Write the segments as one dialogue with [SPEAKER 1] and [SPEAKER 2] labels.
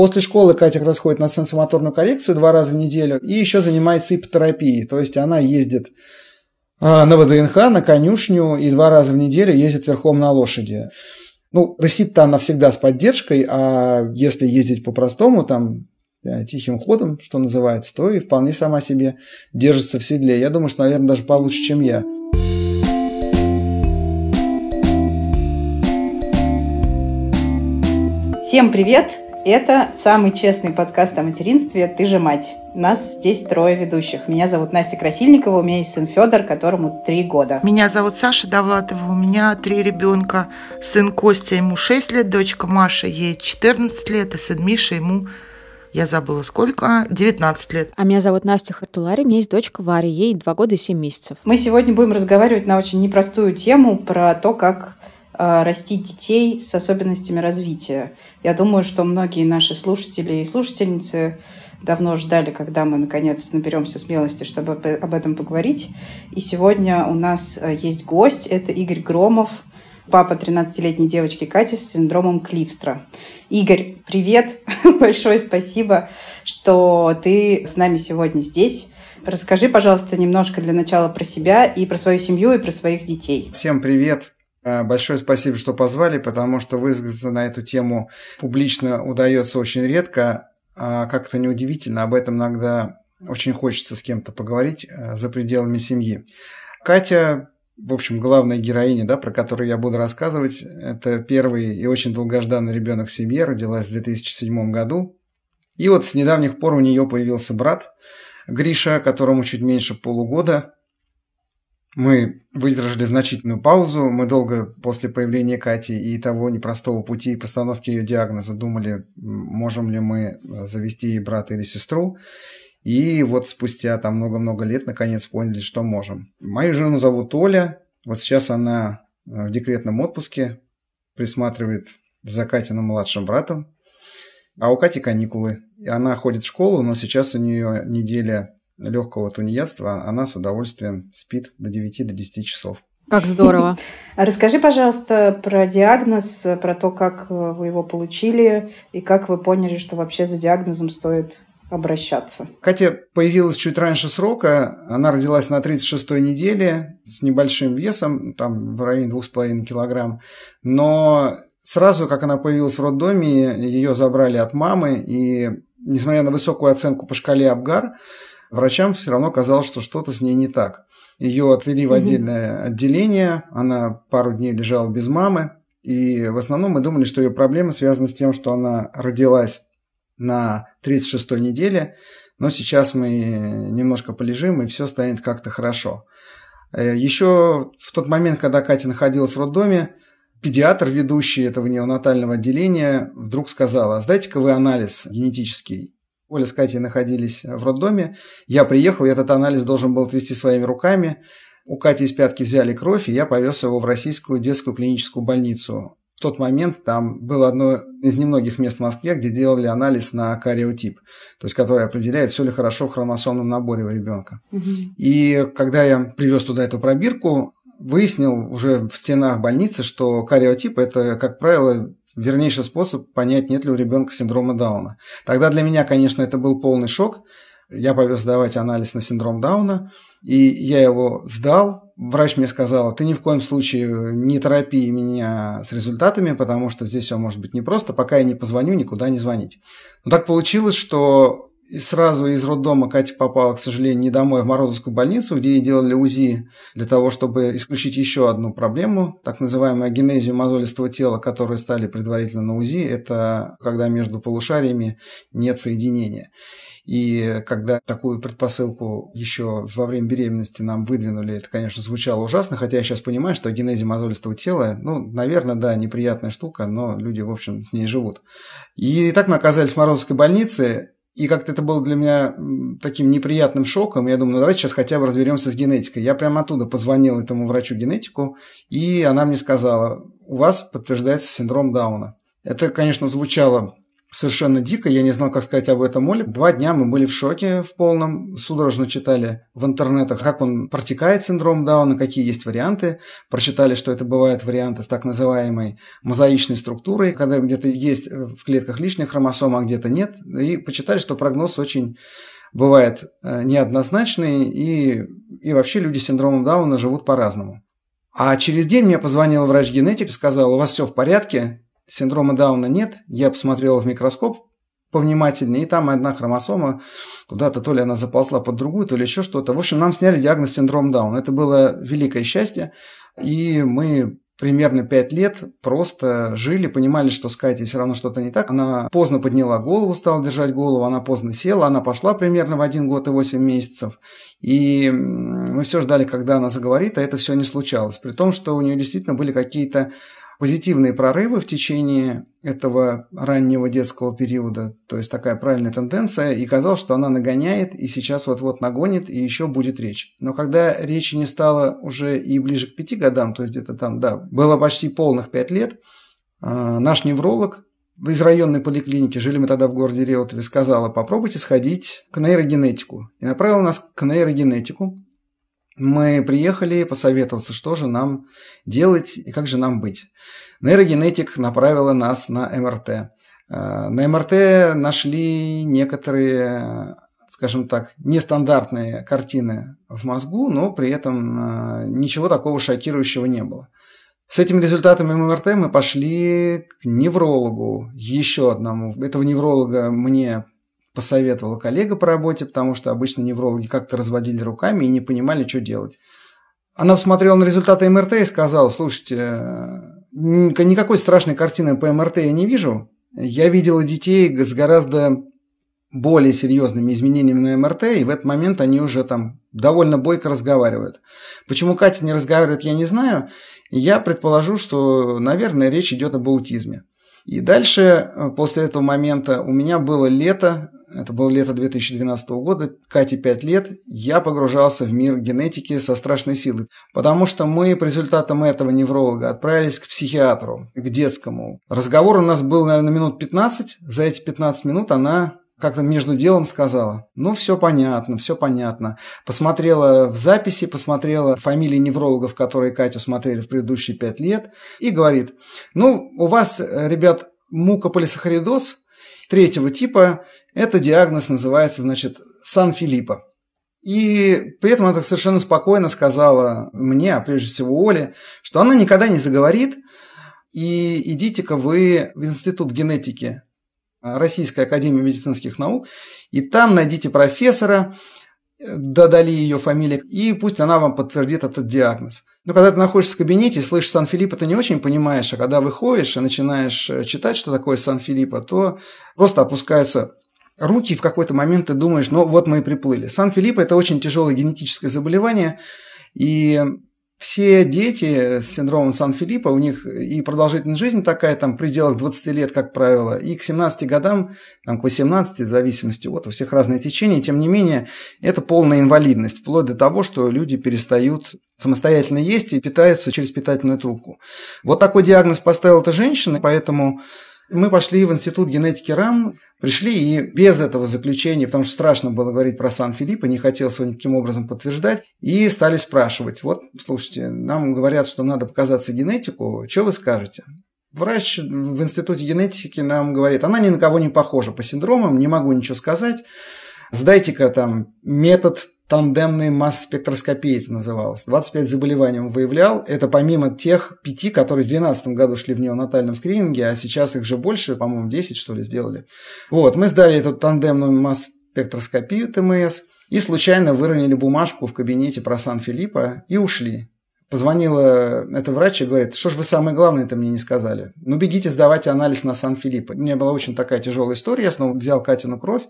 [SPEAKER 1] После школы Катя как раз ходит на сенсомоторную коррекцию два раза в неделю и еще занимается ипотерапией. То есть она ездит а, на ВДНХ, на конюшню и два раза в неделю ездит верхом на лошади. Ну, рысит-то она всегда с поддержкой, а если ездить по-простому, там, э, тихим ходом, что называется, то и вполне сама себе держится в седле. Я думаю, что, наверное, даже получше, чем я.
[SPEAKER 2] Всем привет! Это самый честный подкаст о материнстве «Ты же мать». Нас здесь трое ведущих. Меня зовут Настя Красильникова, у меня есть сын Федор, которому три года.
[SPEAKER 3] Меня зовут Саша Довлатова, у меня три ребенка. Сын Костя, ему 6 лет, дочка Маша, ей 14 лет, и сын Миша, ему я забыла сколько, 19 лет.
[SPEAKER 4] А меня зовут Настя Хартулари, у меня есть дочка Варя, ей 2 года и 7 месяцев.
[SPEAKER 2] Мы сегодня будем разговаривать на очень непростую тему про то, как растить детей с особенностями развития. Я думаю, что многие наши слушатели и слушательницы давно ждали, когда мы наконец наберемся смелости, чтобы об этом поговорить. И сегодня у нас э, есть гость, это Игорь Громов, папа 13-летней девочки Кати с синдромом Кливстра. Игорь, привет! Большое спасибо, что ты с нами сегодня здесь. Расскажи, пожалуйста, немножко для начала про себя и про свою семью и про своих детей.
[SPEAKER 1] Всем привет! Э, большое спасибо, что позвали, потому что высказаться на эту тему публично удается очень редко. А как-то неудивительно, об этом иногда очень хочется с кем-то поговорить э, за пределами семьи. Катя, в общем, главная героиня, да, про которую я буду рассказывать, это первый и очень долгожданный ребенок в семье, родилась в 2007 году. И вот с недавних пор у нее появился брат Гриша, которому чуть меньше полугода – мы выдержали значительную паузу. Мы долго после появления Кати и того непростого пути постановки ее диагноза думали, можем ли мы завести ей брата или сестру. И вот спустя там много-много лет наконец поняли, что можем. Мою жену зовут Оля. Вот сейчас она э, в декретном отпуске, присматривает за Катиным младшим братом. А у Кати каникулы. И она ходит в школу, но сейчас у нее неделя легкого тунеядства, она с удовольствием спит до 9-10 до часов.
[SPEAKER 4] Как здорово.
[SPEAKER 2] Расскажи, пожалуйста, про диагноз, про то, как вы его получили и как вы поняли, что вообще за диагнозом стоит обращаться.
[SPEAKER 1] Катя появилась чуть раньше срока. Она родилась на 36-й неделе с небольшим весом, там в районе 2,5 килограмм. Но сразу, как она появилась в роддоме, ее забрали от мамы. И несмотря на высокую оценку по шкале Абгар, врачам все равно казалось, что что-то с ней не так. Ее отвели в отдельное отделение, она пару дней лежала без мамы, и в основном мы думали, что ее проблема связана с тем, что она родилась на 36-й неделе, но сейчас мы немножко полежим, и все станет как-то хорошо. Э, Еще в тот момент, когда Катя находилась в роддоме, педиатр, ведущий этого неонатального отделения, вдруг сказала, а сдайте-ка вы анализ генетический. Оля с Катей находились в роддоме. Я приехал, я этот анализ должен был отвести своими руками. У Кати из пятки взяли кровь, и я повез его в российскую детскую клиническую больницу. В тот момент там было одно из немногих мест в Москве, где делали анализ на кариотип, то есть который определяет, все ли хорошо в хромосомном наборе у ребенка. Угу. И когда я привез туда эту пробирку, выяснил уже в стенах больницы, что кариотип – это, как правило, вернейший способ понять, нет ли у ребенка синдрома Дауна. Тогда для меня, конечно, это был полный шок. Я повез сдавать анализ на синдром Дауна, и я его сдал. Врач мне сказал, ты ни в коем случае не торопи меня с результатами, потому что здесь все может быть непросто, пока я не позвоню, никуда не звонить. Но так получилось, что и сразу из роддома Катя попала, к сожалению, не домой, а в Морозовскую больницу, где ей делали УЗИ для того, чтобы исключить еще одну проблему, так называемую генезию мозолистого тела, которую стали предварительно на УЗИ. Это когда между полушариями нет соединения. И когда такую предпосылку еще во время беременности нам выдвинули, это, конечно, звучало ужасно, хотя я сейчас понимаю, что генезия мозолистого тела, ну, наверное, да, неприятная штука, но люди, в общем, с ней живут. И так мы оказались в Морозовской больнице, и как-то это было для меня таким неприятным шоком. Я думаю, ну давайте сейчас хотя бы разберемся с генетикой. Я прямо оттуда позвонил этому врачу-генетику, и она мне сказала, у вас подтверждается синдром Дауна. Это, конечно, звучало совершенно дико, я не знал, как сказать об этом Оле. Два дня мы были в шоке в полном, судорожно читали в интернетах, как он протекает синдром Дауна, какие есть варианты. Прочитали, что это бывают варианты с так называемой мозаичной структурой, когда где-то есть в клетках лишняя хромосома, а где-то нет. И почитали, что прогноз очень бывает э, неоднозначный, и, и вообще люди с синдромом Дауна живут по-разному. А через день мне позвонил врач-генетик и сказал, у вас все в порядке, синдрома Дауна нет. Я посмотрел в микроскоп повнимательнее, и там одна хромосома, куда-то то ли она заползла под другую, то ли еще что-то. В общем, нам сняли диагноз синдром Дауна. Это было великое счастье, и мы примерно пять лет просто жили, понимали, что с Катей все равно что-то не так. Она поздно подняла голову, стала держать голову, она поздно села, она пошла примерно в один год и восемь месяцев. И мы все ждали, когда она заговорит, а это все не случалось. При том, что у нее действительно были какие-то позитивные прорывы в течение этого раннего детского периода, то есть такая правильная тенденция, и казалось, что она нагоняет, и сейчас вот-вот нагонит, и еще будет речь. Но когда речи не стало уже и ближе к пяти годам, то есть где-то там, да, было почти полных пять лет, а, наш невролог из районной поликлиники, жили мы тогда в городе Реутове, сказала, попробуйте сходить к нейрогенетику. И направила нас к нейрогенетику, мы приехали посоветоваться, что же нам делать и как же нам быть. Нейрогенетик направила нас на МРТ. Э, на МРТ нашли некоторые, скажем так, нестандартные картины в мозгу, но при этом э, ничего такого шокирующего не было. С этими результатами МРТ мы пошли к неврологу, еще одному. Этого невролога мне посоветовала коллега по работе, потому что обычно неврологи как-то разводили руками и не понимали, что делать. Она посмотрела на результаты МРТ и сказала, слушайте, никакой страшной картины по МРТ я не вижу. Я видела детей с гораздо более серьезными изменениями на МРТ, и в этот момент они уже там довольно бойко разговаривают. Почему Катя не разговаривает, я не знаю. Я предположу, что, наверное, речь идет об аутизме. И дальше, э, после этого момента, у меня было лето, это было лето 2012 года, Кате 5 лет, я погружался в мир генетики со страшной силой. Потому что мы по результатам этого невролога отправились к психиатру, к детскому. Разговор у нас был, наверное, минут 15. За эти 15 минут она как-то между делом сказала, ну, все понятно, все понятно. Посмотрела в записи, посмотрела фамилии неврологов, которые Катю смотрели в предыдущие пять лет, и говорит, ну, у вас, ребят, мукополисахаридоз третьего типа, это диагноз называется, значит, Сан-Филиппо. И при этом она совершенно спокойно сказала мне, а прежде всего Оле, что она никогда не заговорит, и идите-ка вы в Институт генетики Российской Академии медицинских наук, и там найдите профессора, додали ее фамилию, и пусть она вам подтвердит этот диагноз. Но когда ты находишься в кабинете и слышишь Сан-Филиппо, ты не очень понимаешь, а когда выходишь и начинаешь э, читать, что такое Сан-Филиппо, то просто опускаются руки, и в какой-то момент ты думаешь, ну вот мы и приплыли. Сан-Филиппо – это очень тяжелое генетическое заболевание, и все дети с синдромом Сан-Филиппа, у них и продолжительность жизни такая, там, в пределах 20 лет, как правило, и к 17 годам, там, к 18, в зависимости, вот, у всех разные течения, тем не менее, это полная инвалидность, вплоть до того, что люди перестают самостоятельно есть и питаются через питательную трубку. Вот такой диагноз поставила эта женщина, поэтому мы пошли в Институт генетики РАН, пришли и без этого заключения, потому что страшно было говорить про Сан-Филиппо, не хотелось его никаким образом подтверждать, и стали спрашивать, вот, слушайте, нам говорят, что надо показаться генетику, что вы скажете? Врач в Институте генетики нам говорит, она ни на кого не похожа по синдромам, не могу ничего сказать, сдайте-ка там метод тандемной масс-спектроскопии это называлось. 25 заболеваний он выявлял. Это помимо тех пяти, которые в 2012 году шли в неонатальном скрининге, а сейчас их же больше, по-моему, 10 что ли сделали. Вот, мы сдали эту тандемную масс-спектроскопию ТМС и случайно выронили бумажку в кабинете про Сан-Филиппо и ушли. Позвонила эта врач и говорит, что ж вы самое главное это мне не сказали. Ну, бегите сдавать анализ на Сан-Филиппо. У меня была очень такая тяжелая история. Я снова взял Катину кровь.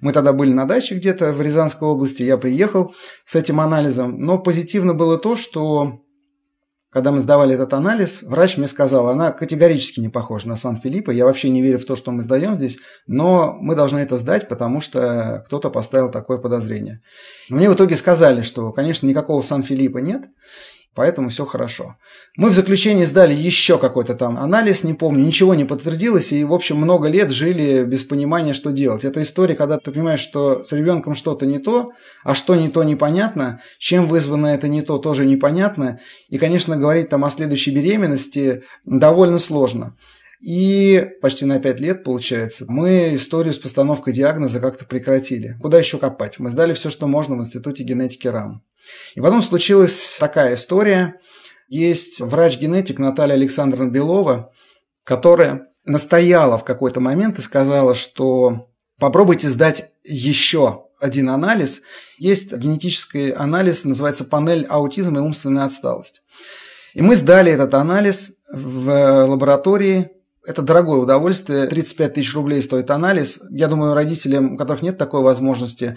[SPEAKER 1] Мы тогда были на даче где-то в Рязанской области. Я приехал с этим анализом. Но позитивно было то, что когда мы сдавали этот анализ, врач мне сказал, она категорически не похожа на Сан-Филиппо. Я вообще не верю в то, что мы сдаем здесь, но мы должны это сдать, потому что кто-то поставил такое подозрение. Но мне в итоге сказали, что, конечно, никакого Сан-Филиппо нет, Поэтому все хорошо. Мы в заключении сдали еще какой-то там анализ, не помню, ничего не подтвердилось, и, в общем, много лет жили без понимания, что делать. Это история, когда ты понимаешь, что с ребенком что-то не то, а что не то непонятно, чем вызвано это не то, тоже непонятно. И, конечно, говорить там о следующей беременности довольно сложно. И почти на 5 лет, получается, мы историю с постановкой диагноза как-то прекратили. Куда еще копать? Мы сдали все, что можно в Институте генетики РАМ. И потом случилась такая история. Есть врач-генетик Наталья Александровна Белова, которая настояла в какой-то момент и сказала, что попробуйте сдать еще один анализ. Есть генетический анализ, называется панель аутизма и умственная отсталость. И мы сдали этот анализ в лаборатории это дорогое удовольствие. 35 тысяч рублей стоит анализ. Я думаю, родителям, у которых нет такой возможности,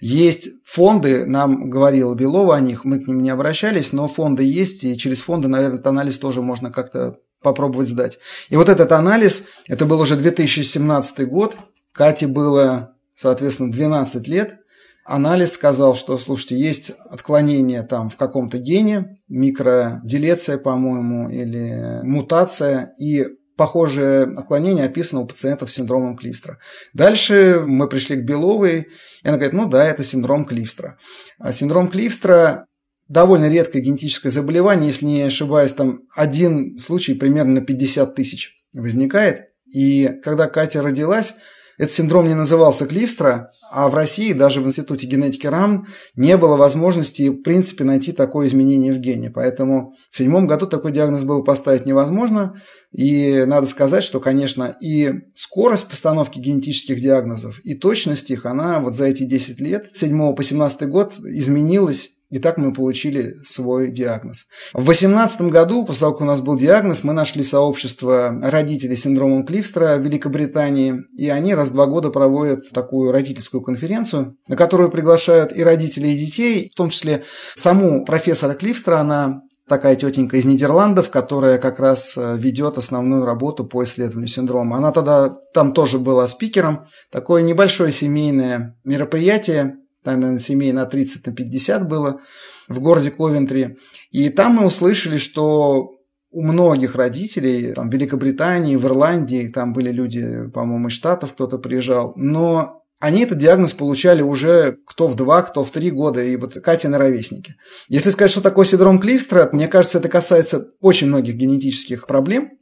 [SPEAKER 1] есть фонды, нам говорила Белова о них, мы к ним не обращались, но фонды есть, и через фонды, наверное, этот анализ тоже можно как-то попробовать сдать. И вот этот анализ, это был уже 2017 год, Кате было, соответственно, 12 лет, Анализ сказал, что, слушайте, есть отклонение там в каком-то гене, микроделеция, по-моему, или мутация, и похожее отклонение описано у пациентов с синдромом Клифстра. Дальше мы пришли к Беловой, и она говорит, ну да, это синдром Клифстра. А синдром Клифстра довольно редкое генетическое заболевание, если не ошибаюсь, там один случай примерно на 50 тысяч возникает. И когда Катя родилась, этот синдром не назывался Клифстра, а в России, даже в Институте генетики РАМ, не было возможности, в принципе, найти такое изменение в гене. Поэтому в седьмом году такой диагноз было поставить невозможно. И надо сказать, что, конечно, и скорость постановки генетических диагнозов, и точность их, она вот за эти 10 лет, с 7 по 17 год, изменилась и так мы получили свой диагноз. В 2018 году, после того, как у нас был диагноз, мы нашли сообщество родителей с синдромом Клифстера в Великобритании, и они раз в два года проводят такую родительскую конференцию, на которую приглашают и родителей, и детей, в том числе саму профессора Клифстера, она такая тетенька из Нидерландов, которая как раз э, ведет основную работу по исследованию синдрома. Она тогда там тоже была спикером. Такое небольшое семейное мероприятие, там, наверное, семей на 30, на 50 было в городе Ковентри. И там мы услышали, что у многих родителей, там, в Великобритании, в Ирландии, там были люди, по-моему, из Штатов кто-то приезжал, но они этот диагноз получали уже кто в два, кто в три года, и вот Катя на ровесники. Если сказать, что такое синдром Клифстера, мне кажется, это касается очень многих генетических проблем.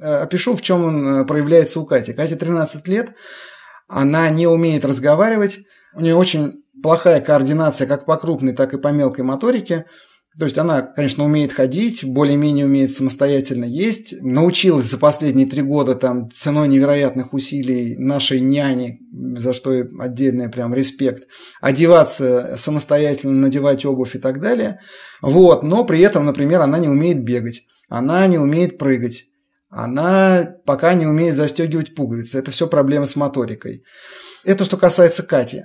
[SPEAKER 1] Э, опишу, в чем он э, проявляется у Кати. Кате 13 лет, она не умеет разговаривать, у нее очень плохая координация как по крупной, так и по мелкой моторике. То есть она, конечно, умеет ходить, более-менее умеет самостоятельно есть. Научилась за последние три года там ценой невероятных усилий нашей няни, за что отдельный прям респект, одеваться самостоятельно, надевать обувь и так далее. Вот. Но при этом, например, она не умеет бегать, она не умеет прыгать, она пока не умеет застегивать пуговицы. Это все проблемы с моторикой. Это что касается Кати.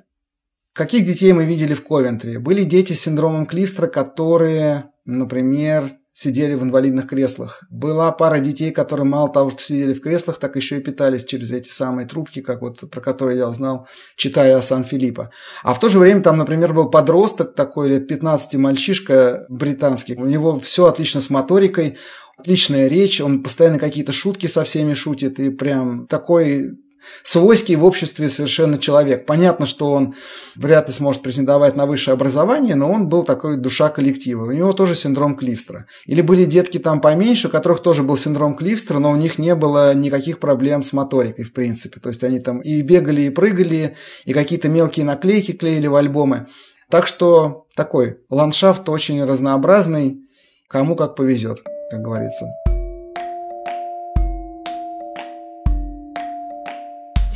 [SPEAKER 1] Каких детей мы видели в Ковентри? Были дети с синдромом Клистера, которые, например, сидели в инвалидных креслах. Была пара детей, которые мало того, что сидели в креслах, так еще и питались через эти самые трубки, как вот про которые я узнал, читая о Сан-Филиппо. А в то же время там, например, был подросток такой, лет 15 мальчишка британский. У него все отлично с моторикой, отличная речь, он постоянно какие-то шутки со всеми шутит, и прям такой свойский в обществе совершенно человек. Понятно, что он вряд ли сможет претендовать на высшее образование, но он был такой душа коллектива. У него тоже синдром Клифстера. Или были детки там поменьше, у которых тоже был синдром Клифстера, но у них не было никаких проблем с моторикой, в принципе. То есть они там и бегали, и прыгали, и какие-то мелкие наклейки клеили в альбомы. Так что такой ландшафт очень разнообразный, кому как повезет, как говорится.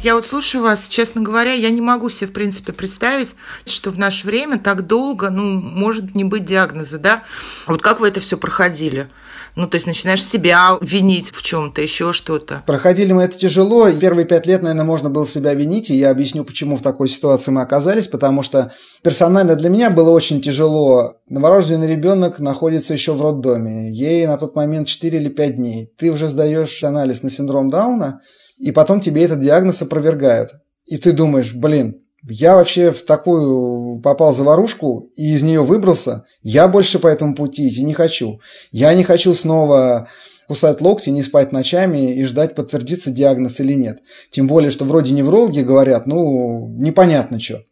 [SPEAKER 3] Я вот слушаю вас, честно говоря, я не могу себе, в принципе, представить, что в наше время так долго, ну, может не быть диагноза, да? Вот как вы это все проходили? Ну, то есть начинаешь себя винить в чем-то, еще что-то.
[SPEAKER 1] Проходили мы это тяжело. Первые пять лет, наверное, можно было себя винить, и я объясню, почему в такой ситуации мы оказались, потому что персонально для меня было очень тяжело. Новорожденный ребенок находится еще в роддоме. Ей на тот момент 4 или 5 дней. Ты уже сдаешь анализ на синдром Дауна, и потом тебе этот диагноз опровергают. И ты думаешь, блин, Я вообще в такую попал заварушку и из нее выбрался. Я больше по этому пути идти не хочу. Я не хочу снова кусать локти, не спать ночами и ждать, подтвердится диагноз или нет. Тем более, что вроде неврологи говорят, ну, непонятно что.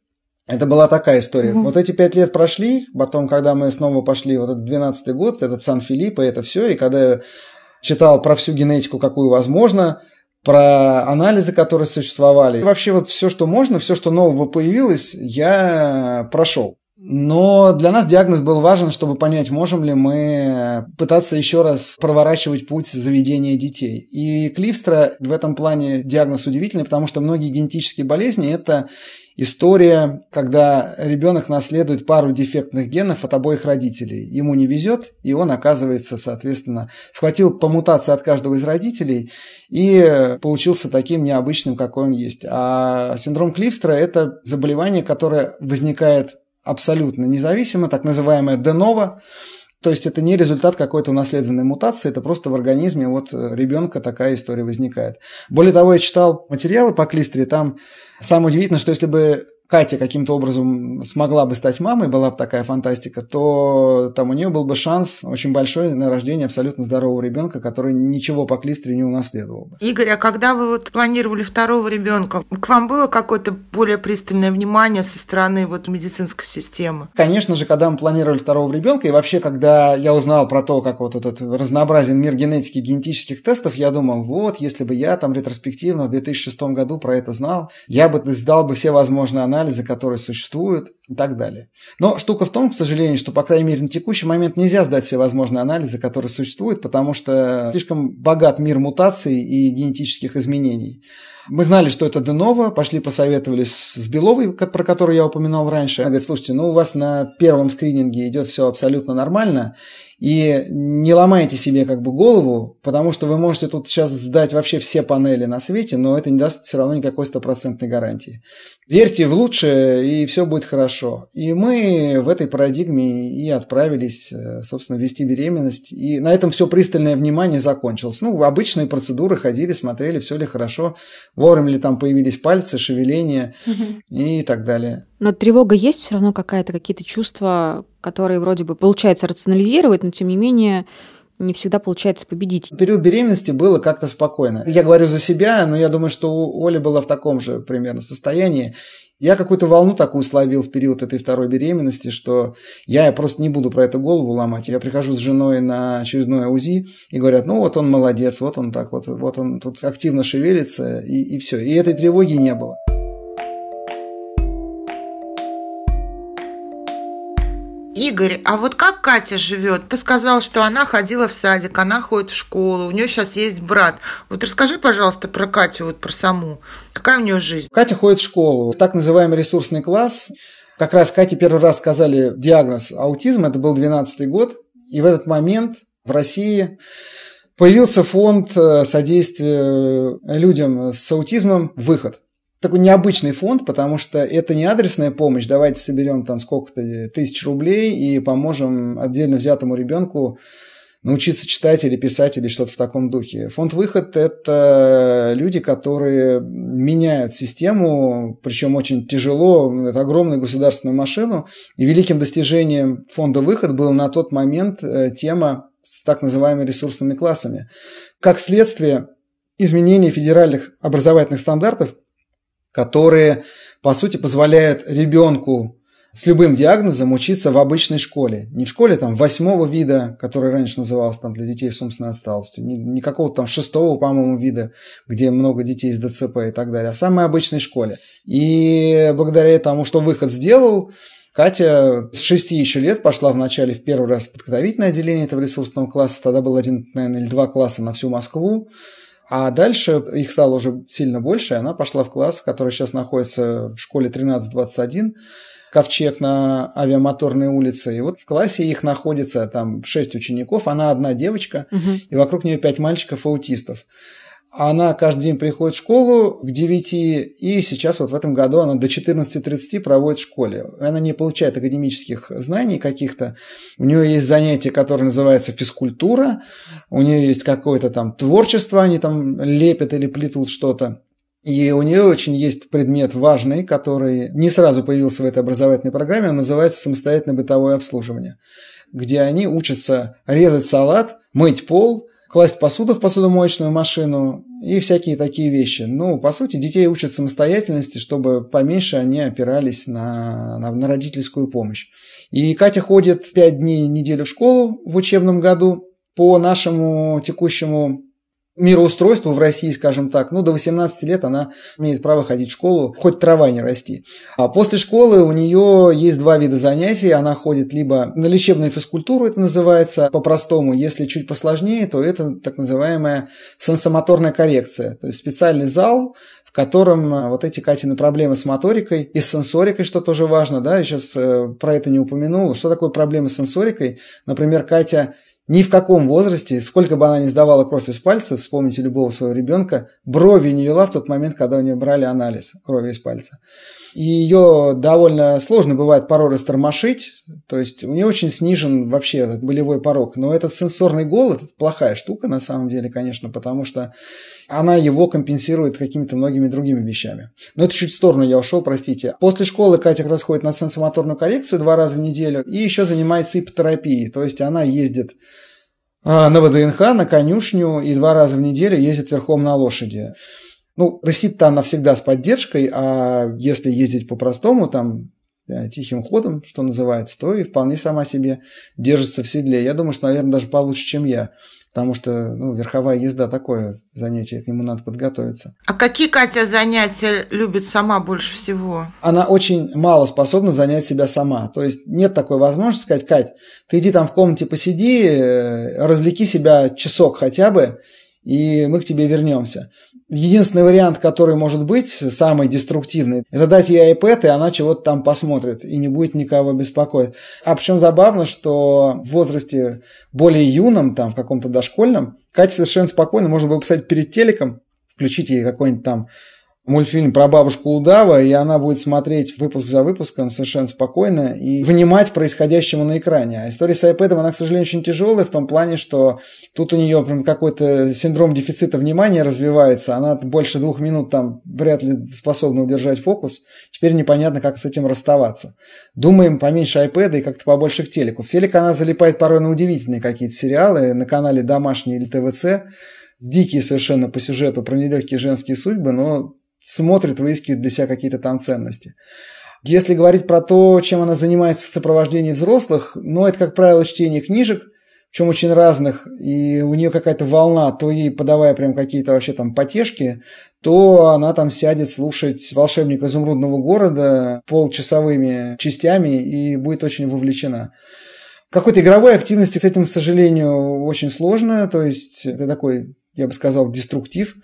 [SPEAKER 1] Это была такая история. Mm-hmm. Вот эти пять лет прошли, потом, когда мы снова пошли, вот этот 12 год, этот Сан-Филипп, и это все, и когда я читал про всю генетику, какую возможно, про анализы, которые существовали. И вообще вот все, что можно, все, что нового появилось, я прошел. Но для нас диагноз был важен, чтобы понять, можем ли мы пытаться еще раз проворачивать путь заведения детей. И Клифстра в этом плане диагноз удивительный, потому что многие генетические болезни – это история, когда ребенок наследует пару дефектных генов от обоих родителей. Ему не везет, и он оказывается, соответственно, схватил по мутации от каждого из родителей и получился таким необычным, какой он есть. А синдром Клифстра – это заболевание, которое возникает абсолютно независимо, так называемое денова, то есть это не результат какой-то унаследованной мутации, это просто в организме вот ребенка такая история возникает. Более того, я читал материалы по клистре, там самое удивительное, что если бы Катя каким-то образом смогла бы стать мамой, была бы такая фантастика, то там у нее был бы шанс очень большой на рождение абсолютно здорового ребенка, который ничего по клистре не унаследовал бы.
[SPEAKER 3] Игорь, а когда вы вот планировали второго ребенка, к вам было какое-то более пристальное внимание со стороны вот медицинской системы?
[SPEAKER 1] Конечно же, когда мы планировали второго ребенка, и вообще, когда я узнал про то, как вот этот разнообразен мир генетики и генетических тестов, я думал, вот, если бы я там ретроспективно в 2006 году про это знал, я бы сдал бы все возможные анализы анализы, которые существуют и так далее. Но штука в том, к сожалению, что, по крайней мере, на текущий момент нельзя сдать все возможные анализы, которые существуют, потому что слишком богат мир мутаций и генетических изменений. Мы знали, что это Денова, пошли посоветовались с Беловой, про которую я упоминал раньше. Она говорит, слушайте, ну у вас на первом скрининге идет все абсолютно нормально, и не ломайте себе как бы голову, потому что вы можете тут сейчас сдать вообще все панели на свете, но это не даст все равно никакой стопроцентной гарантии. Верьте в лучшее, и все будет хорошо. И мы в этой парадигме и отправились, э, собственно, вести беременность. И на этом все пристальное внимание закончилось. Ну, обычные процедуры ходили, смотрели, все ли хорошо, вовремя ли там появились пальцы, шевеления и так далее.
[SPEAKER 4] Но тревога есть все равно какая-то, какие-то чувства, которые вроде бы получается рационализировать, но тем не менее не всегда получается победить.
[SPEAKER 1] В период беременности было как-то спокойно. Я говорю за себя, но я думаю, что у Оли была в таком же примерно состоянии. Я какую-то волну такую словил в период этой второй беременности, что я просто не буду про это голову ломать. Я прихожу с женой на очередное УЗИ и говорят, ну вот он молодец, вот он так вот, вот он тут активно шевелится и, и все. И этой тревоги не было.
[SPEAKER 3] Игорь, а вот как Катя живет? Ты сказал, что она ходила в садик, она ходит в школу, у нее сейчас есть брат. Вот расскажи, пожалуйста, про Катю, вот про саму. Какая у нее жизнь?
[SPEAKER 1] Катя ходит в школу, в так называемый ресурсный класс. Как раз Кате первый раз сказали диагноз аутизм, это был 12 год. И в этот момент в России появился фонд э, содействия людям с аутизмом «Выход» такой необычный фонд, потому что это не адресная помощь, давайте соберем там сколько-то тысяч рублей и поможем отдельно взятому ребенку научиться читать или писать или что-то в таком духе. Фонд «Выход» – это люди, которые меняют систему, причем очень тяжело, это огромную государственную машину. И великим достижением фонда «Выход» была на тот момент э, тема с так называемыми ресурсными классами. Как следствие изменения федеральных образовательных стандартов которые, по сути, позволяют ребенку с любым диагнозом учиться в обычной школе. Не в школе там восьмого вида, который раньше назывался там для детей с умственной отсталостью, не, не какого-то там шестого, по-моему, вида, где много детей с ДЦП и так далее, а в самой обычной школе. И благодаря тому, что выход сделал, Катя с шести еще лет пошла вначале в первый раз в подготовительное отделение этого ресурсного класса, тогда был один, наверное, или два класса на всю Москву, а дальше их стало уже сильно больше, и она пошла в класс, который сейчас находится в школе 1321, ковчег на авиамоторной улице. И вот в классе их находится там шесть учеников, она одна девочка, угу. и вокруг нее пять мальчиков-аутистов. Она каждый день приходит в школу к 9, и сейчас вот в этом году она до 14.30 проводит в школе. Она не получает академических знаний каких-то. У нее есть занятие, которое называется физкультура. У нее есть какое-то там творчество, они там лепят или плетут что-то. И у нее очень есть предмет важный, который не сразу появился в этой образовательной программе, он называется «Самостоятельное бытовое обслуживание», где они учатся резать салат, мыть пол, класть посуду в посудомоечную машину и всякие такие вещи. Ну, по сути, детей учат самостоятельности, чтобы поменьше они опирались на, на, на родительскую помощь. И Катя ходит 5 дней в неделю в школу в учебном году. По нашему текущему мироустройству в России, скажем так, ну, до 18 лет она имеет право ходить в школу, хоть трава не расти. А после школы у нее есть два вида занятий. Она ходит либо на лечебную физкультуру, это называется по-простому. Если чуть посложнее, то это так называемая сенсомоторная коррекция. То есть специальный зал, в котором вот эти Катины проблемы с моторикой и с сенсорикой, что тоже важно, да, я сейчас э, про это не упомянул. Что такое проблемы с сенсорикой? Например, Катя ни в каком возрасте, сколько бы она ни сдавала кровь из пальца, вспомните любого своего ребенка, брови не вела в тот момент, когда у нее брали анализ крови из пальца. И ее довольно сложно бывает порой растормошить, то есть у нее очень снижен вообще этот болевой порог. Но этот сенсорный голод – это плохая штука на самом деле, конечно, потому что она его компенсирует какими-то многими другими вещами. Но это чуть в сторону я ушел, простите. После школы Катя как на сенсомоторную коррекцию два раза в неделю и еще занимается ипотерапией, то есть она ездит а, на ВДНХ, на конюшню и два раза в неделю ездит верхом на лошади. Ну, рысит-то она всегда с поддержкой, а если ездить по-простому, там, э, тихим ходом, что называется, то и вполне сама себе держится в седле. Я думаю, что, наверное, даже получше, чем я. Потому что ну, верховая езда такое занятие, к нему надо подготовиться.
[SPEAKER 3] А какие, Катя, занятия любит сама больше всего?
[SPEAKER 1] Она очень мало способна занять себя сама. То есть нет такой возможности сказать, Кать, ты иди там в комнате посиди, э, развлеки себя часок хотя бы, и мы к тебе вернемся. Единственный вариант, который может быть самый деструктивный, это дать ей iPad, и она чего-то там посмотрит, и не будет никого беспокоить. А причем забавно, что в возрасте более юном, там, в каком-то дошкольном, Катя совершенно спокойно можно было посадить перед телеком, включить ей какой-нибудь там мультфильм про бабушку Удава, и она будет смотреть выпуск за выпуском совершенно спокойно и внимать происходящему на экране. А история с iPad, она, к сожалению, очень тяжелая в том плане, что тут у нее прям какой-то синдром дефицита внимания развивается, она больше двух минут там вряд ли способна удержать фокус, теперь непонятно, как с этим расставаться. Думаем поменьше iPad и как-то побольше к телеку. В телек она залипает порой на удивительные какие-то сериалы на канале «Домашний» или ТВЦ, дикие совершенно по сюжету про нелегкие женские судьбы, но смотрит, выискивает для себя какие-то там ценности. Если говорить про то, чем она занимается в сопровождении взрослых, ну, это, как правило, чтение книжек, причем очень разных, и у нее какая-то волна, то ей подавая прям какие-то вообще там потешки, то она там сядет слушать «Волшебник изумрудного города» полчасовыми частями и будет очень вовлечена. Какой-то игровой активности с этим, к сожалению, очень сложно, то есть это такой, я бы сказал, деструктив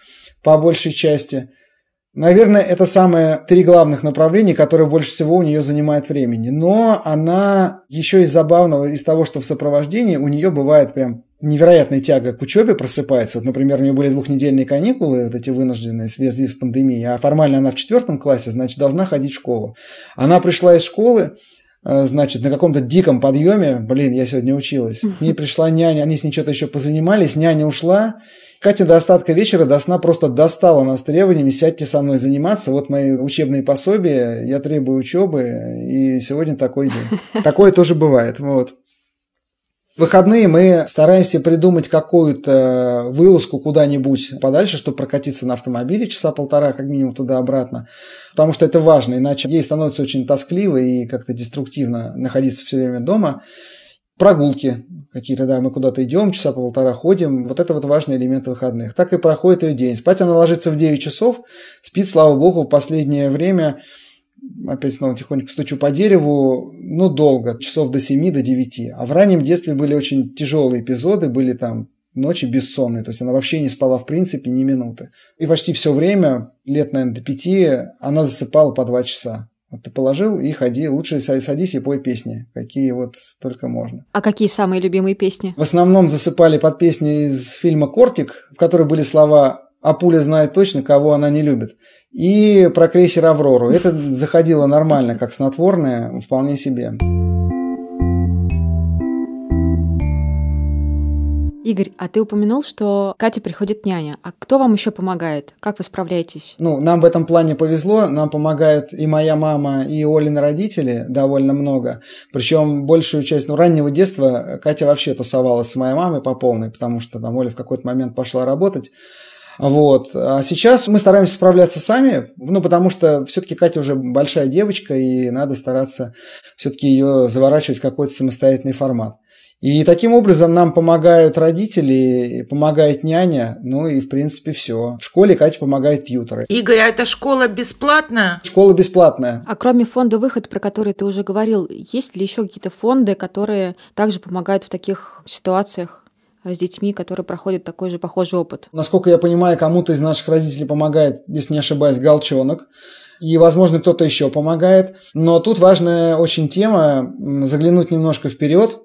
[SPEAKER 1] по большей части – Наверное, это самые три главных направления, которые больше всего у нее занимают времени. Но она еще из забавного, из того, что в сопровождении у нее бывает прям невероятная тяга к учебе просыпается. Вот, например, у нее были двухнедельные каникулы, вот эти вынужденные в связи с пандемией, а формально она в четвертом классе, значит, должна ходить в школу. Она пришла из школы, э, значит, на каком-то диком подъеме, блин, я сегодня училась. К ней пришла няня, они с ней что-то еще позанимались, няня ушла, Катя до остатка вечера до сна просто достала нас требованиями. «сядьте со мной заниматься, вот мои учебные пособия, я требую учебы, и сегодня такой день». Такое тоже бывает, вот. В выходные мы стараемся придумать какую-то вылазку куда-нибудь подальше, чтобы прокатиться на автомобиле часа полтора, как минимум туда-обратно, потому что это важно, иначе ей становится очень тоскливо и как-то деструктивно находиться все время дома. Прогулки какие-то, да, мы куда-то идем, часа полтора ходим, вот это вот важный элемент выходных. Так и проходит ее день. Спать она ложится в 9 часов, спит, слава богу, в последнее время, опять снова тихонько стучу по дереву, ну, долго, часов до 7, до 9. А в раннем детстве были очень тяжелые эпизоды, были там ночи бессонные, то есть она вообще не спала в принципе ни минуты. И почти все время, лет, наверное, до пяти, она засыпала по два часа. Вот ты положил и ходи, лучше садись и пой песни, какие вот только можно.
[SPEAKER 4] А какие самые любимые песни?
[SPEAKER 1] В основном засыпали под песню из фильма «Кортик», в которой были слова «А пуля знает точно, кого она не любит». И про крейсер «Аврору». Это заходило нормально, как снотворное, вполне себе.
[SPEAKER 4] Игорь, а ты упомянул, что Кате приходит няня. А кто вам еще помогает? Как вы справляетесь?
[SPEAKER 1] Ну, нам в этом плане повезло. Нам помогают и моя мама, и Олины родители довольно много. Причем большую часть, ну, раннего детства Катя вообще тусовалась с моей мамой по полной, потому что там Оля в какой-то момент пошла работать. Вот. А сейчас мы стараемся справляться сами, ну, потому что все-таки Катя уже большая девочка, и надо стараться все-таки ее заворачивать в какой-то самостоятельный формат. И таким образом нам помогают родители, помогает няня, ну и в принципе все. В школе Катя помогает тьюторы.
[SPEAKER 3] Игорь, а эта школа бесплатная?
[SPEAKER 1] Школа бесплатная.
[SPEAKER 4] А кроме фонда «Выход», про который ты уже говорил, есть ли еще какие-то фонды, которые также помогают в таких ситуациях? с детьми, которые проходят такой же похожий опыт.
[SPEAKER 1] Насколько я понимаю, кому-то из наших родителей помогает, если не ошибаюсь, Галчонок. И, возможно, кто-то еще помогает. Но тут важная очень тема заглянуть немножко вперед,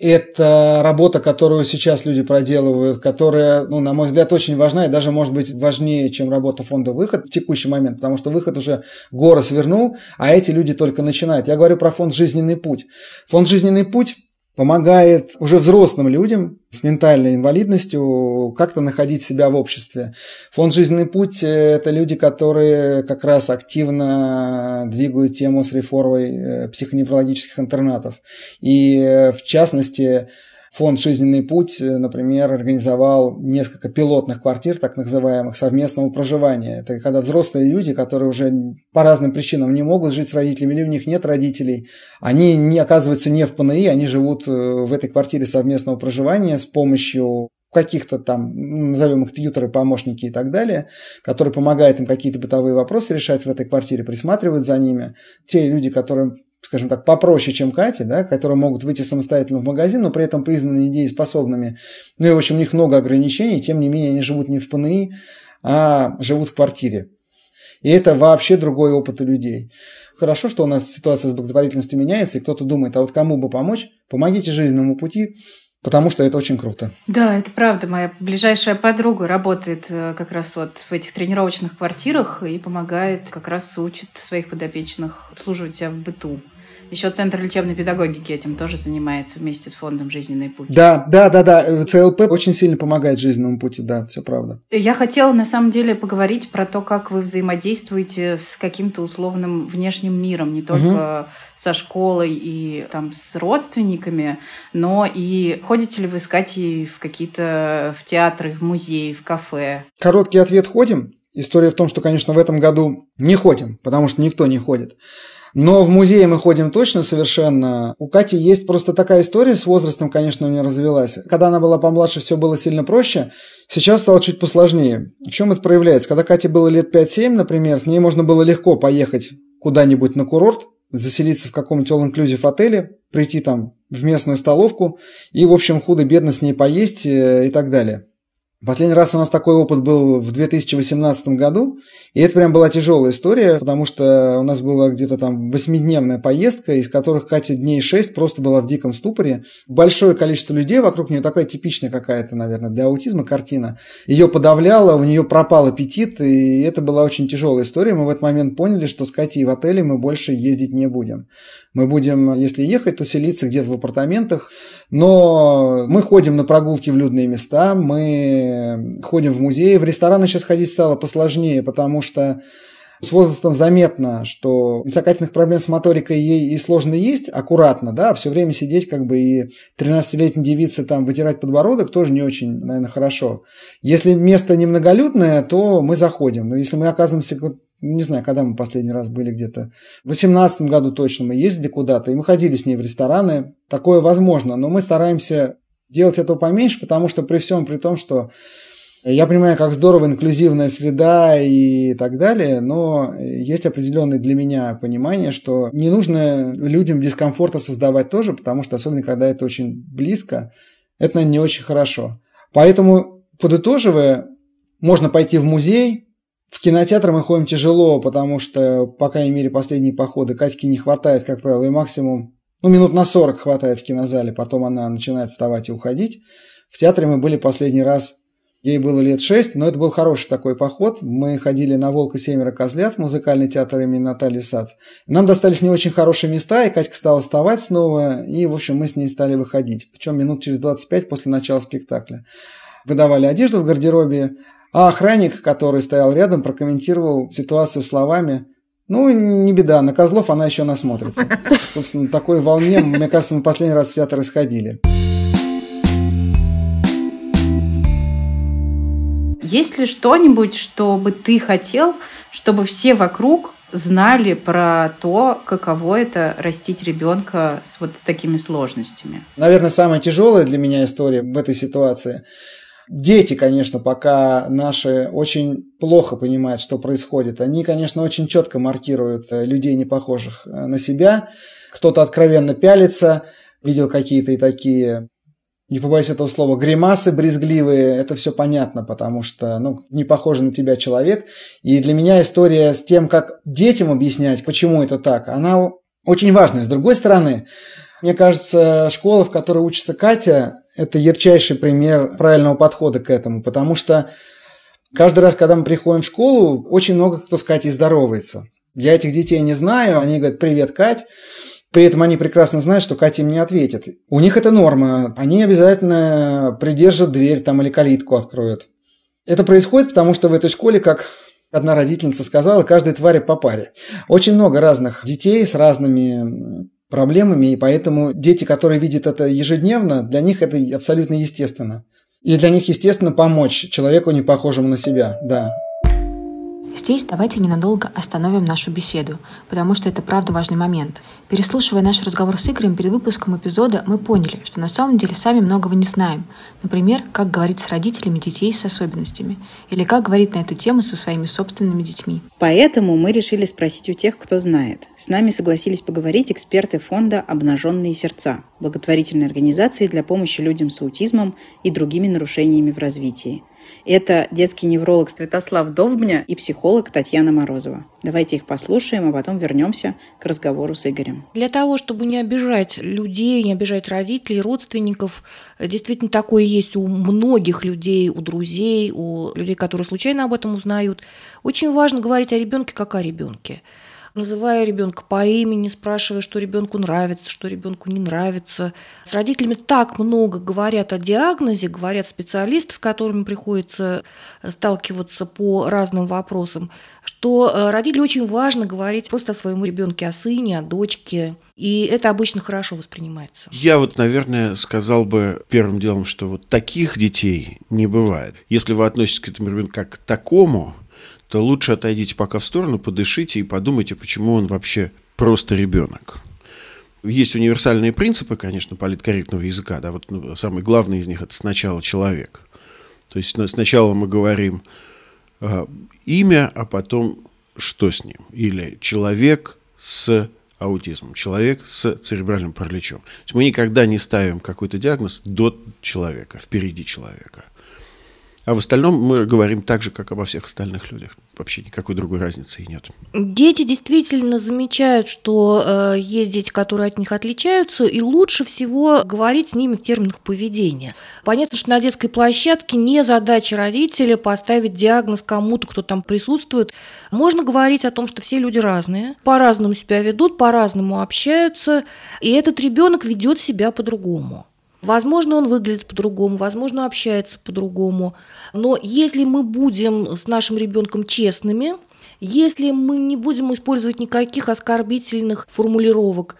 [SPEAKER 1] это работа, которую сейчас люди проделывают, которая, ну, на мой взгляд, очень важна и даже может быть важнее, чем работа фонда «Выход» в текущий момент, потому что «Выход» уже горы свернул, а эти люди только начинают. Я говорю про фонд «Жизненный путь». Фонд «Жизненный путь» помогает уже взрослым людям с ментальной инвалидностью как-то находить себя в обществе. Фонд «Жизненный путь» – это люди, которые как раз активно двигают тему с реформой э, психоневрологических интернатов. И э, в частности, Фонд «Жизненный путь», э, например, организовал несколько пилотных квартир, так называемых, совместного проживания. Это когда взрослые люди, которые уже по разным причинам не могут жить с родителями, или у них нет родителей, они не оказываются не в ПНИ, они живут э, в этой квартире совместного проживания с помощью каких-то там, назовем их тьютеры, помощники и так далее, которые помогают им какие-то бытовые вопросы решать в этой квартире, присматривают за ними. Те люди, которые скажем так, попроще, чем Катя, да, которые могут выйти самостоятельно в магазин, но при этом признаны недееспособными. Ну и, в общем, у них много ограничений, тем не менее, они живут не в ПНИ, а живут в квартире. И это вообще другой опыт у людей. Хорошо, что у нас ситуация с благотворительностью меняется, и кто-то думает, а вот кому бы помочь? Помогите жизненному пути, потому что это очень круто.
[SPEAKER 2] Да, это правда. Моя ближайшая подруга работает э, как раз вот в этих тренировочных квартирах и помогает, как раз учит своих подопечных обслуживать себя в быту. Еще Центр лечебной педагогики этим тоже занимается вместе с фондом «Жизненный путь».
[SPEAKER 1] Да, да, да, да. ЦЛП очень сильно помогает жизненному пути, да, все правда.
[SPEAKER 2] Я хотела на самом деле поговорить про то, как вы взаимодействуете с каким-то условным внешним миром, не только угу. со школой и там с родственниками, но и ходите ли вы с Катей в какие-то в театры, в музеи, в кафе?
[SPEAKER 1] Короткий ответ ходим. История в том, что, конечно, в этом году не ходим, потому что никто не ходит. Но в музее мы ходим точно совершенно. У Кати есть просто такая история с возрастом, конечно, у нее развелась. Когда она была помладше, все было сильно проще. Сейчас стало чуть посложнее. В чем это проявляется? Когда Кате было лет 5-7, например, с ней можно было легко поехать куда-нибудь на курорт, заселиться в каком-нибудь all-inclusive отеле, прийти там в местную столовку и, в общем, худо-бедно с ней поесть э, и так далее. Последний раз у нас такой опыт был в 2018 году, и это прям была тяжелая история, потому что у нас была где-то там восьмидневная поездка, из которых Катя дней шесть просто была в диком ступоре. Большое количество людей вокруг нее, такая типичная какая-то, наверное, для аутизма картина. Ее подавляло, у нее пропал аппетит, и это была очень тяжелая история. Мы в этот момент поняли, что с Катей в отеле мы больше ездить не будем. Мы будем, если ехать, то селиться где-то в апартаментах, но мы ходим на прогулки в людные места, мы ходим в музеи. В рестораны сейчас ходить стало посложнее, потому что с возрастом заметно, что несокательных проблем с моторикой ей и сложно есть аккуратно, да, а все время сидеть как бы и 13-летней девице там вытирать подбородок тоже не очень, наверное, хорошо. Если место немноголюдное, то мы заходим. Но если мы оказываемся не знаю, когда мы последний раз были где-то. В 2018 году точно мы ездили куда-то, и мы ходили с ней в рестораны. Такое возможно, но мы стараемся делать этого поменьше, потому что при всем при том, что я понимаю, как здорово инклюзивная среда и так далее, но есть определенное для меня понимание, что не нужно людям дискомфорта создавать тоже, потому что особенно когда это очень близко, это, наверное, не очень хорошо. Поэтому, подытоживая, можно пойти в музей, в кинотеатр мы ходим тяжело, потому что, по крайней мере, последние походы Катьки не хватает, как правило, и максимум, ну, минут на 40 хватает в кинозале, потом она начинает вставать и уходить. В театре мы были последний раз Ей было лет шесть, но это был хороший такой поход. Мы ходили на «Волк и семеро козлят» в музыкальный театр имени Натальи Сац. Нам достались не очень хорошие места, и Катька стала вставать снова, и, в общем, мы с ней стали выходить. Причем минут через 25 после начала спектакля. Выдавали одежду в гардеробе, а охранник, который стоял рядом, прокомментировал ситуацию словами ну, не беда, на Козлов она еще насмотрится. Собственно, такой волне, мне кажется, мы последний раз в театр исходили.
[SPEAKER 2] Есть ли что-нибудь, что бы ты хотел, чтобы все вокруг знали про то, каково это растить ребенка с вот такими сложностями?
[SPEAKER 1] Наверное, самая тяжелая для меня история в этой ситуации. Дети, конечно, пока наши очень плохо понимают, что происходит. Они, конечно, очень четко маркируют э, людей, не похожих э, на себя. Кто-то откровенно пялится, видел какие-то и такие не побоюсь этого слова, гримасы брезгливые, это все понятно, потому что, ну, не похоже на тебя человек. И для меня история с тем, как детям объяснять, почему это так, она очень важная. С другой стороны, мне кажется, школа, в которой учится Катя, это ярчайший пример правильного подхода к этому, потому что каждый раз, когда мы приходим в школу, очень много кто с Катей здоровается. Я этих детей не знаю, они говорят «Привет, Кать», при этом они прекрасно знают, что Катя им не ответит. У них это норма. Они обязательно придержат дверь там или калитку откроют. Это происходит, потому что в этой школе, как одна родительница сказала, каждой твари по паре. Очень много разных детей с разными проблемами, и поэтому дети, которые видят это ежедневно, для них это абсолютно естественно. И для них естественно помочь человеку, не похожему на себя, да.
[SPEAKER 4] Здесь давайте ненадолго остановим нашу беседу, потому что это правда важный момент. Переслушивая наш разговор с Игорем перед выпуском эпизода, мы поняли, что на самом деле сами многого не знаем. Например, как говорить с родителями детей с особенностями, или как говорить на эту тему со своими собственными детьми.
[SPEAKER 2] Поэтому мы решили спросить у тех, кто знает. С нами согласились поговорить эксперты фонда «Обнаженные сердца», благотворительной организации для помощи людям с аутизмом и другими нарушениями в развитии. Это детский невролог Святослав Довбня и психолог Татьяна Морозова. Давайте их послушаем, а потом вернемся к разговору с Игорем.
[SPEAKER 5] Для того, чтобы не обижать людей, не обижать родителей, родственников, действительно такое есть у многих людей, у друзей, у людей, которые случайно об этом узнают. Очень важно говорить о ребенке как о ребенке называя ребенка по имени, спрашивая, что ребенку нравится, что ребенку не нравится. С родителями так много говорят о диагнозе, говорят специалисты, с которыми приходится сталкиваться по разным вопросам, что э, родителям очень важно говорить просто о своем ребенке, о сыне, о дочке. И это обычно хорошо воспринимается.
[SPEAKER 6] Я вот, наверное, сказал бы первым делом, что вот таких детей не бывает. Если вы относитесь к этому ребенку как к такому, то лучше отойдите пока в сторону, подышите и подумайте, почему он вообще просто ребенок. Есть универсальные принципы, конечно, политкорректного языка. Да, вот ну, самый главный из них – это сначала человек. То есть сначала мы говорим э, имя, а потом что с ним. Или человек с аутизмом, человек с церебральным параличом. То есть мы никогда не ставим какой-то диагноз до человека, впереди человека. А в остальном мы говорим так же, как обо всех остальных людях. Вообще никакой другой разницы и нет.
[SPEAKER 5] Дети действительно замечают, что э, есть дети, которые от них отличаются, и лучше всего говорить с ними в терминах поведения. Понятно, что на детской площадке не задача родителя поставить диагноз кому-то, кто там присутствует. Можно говорить о том, что все люди разные, по-разному себя ведут, по-разному общаются, и этот ребенок ведет себя по-другому. Возможно, он выглядит по-другому, возможно, общается по-другому. Но если мы будем с нашим ребенком честными, если мы не будем использовать никаких оскорбительных формулировок,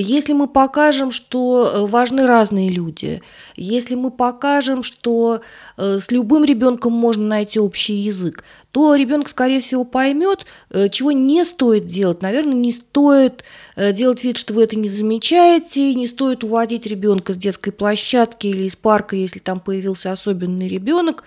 [SPEAKER 5] если мы покажем, что э, важны разные люди, если мы покажем, что э, с любым ребенком можно найти общий язык, то ребенок, скорее всего, поймет, э, чего не стоит делать. Наверное, не стоит делать вид, что вы это не замечаете, не стоит уводить ребенка с детской площадки или из парка, если там появился особенный ребенок.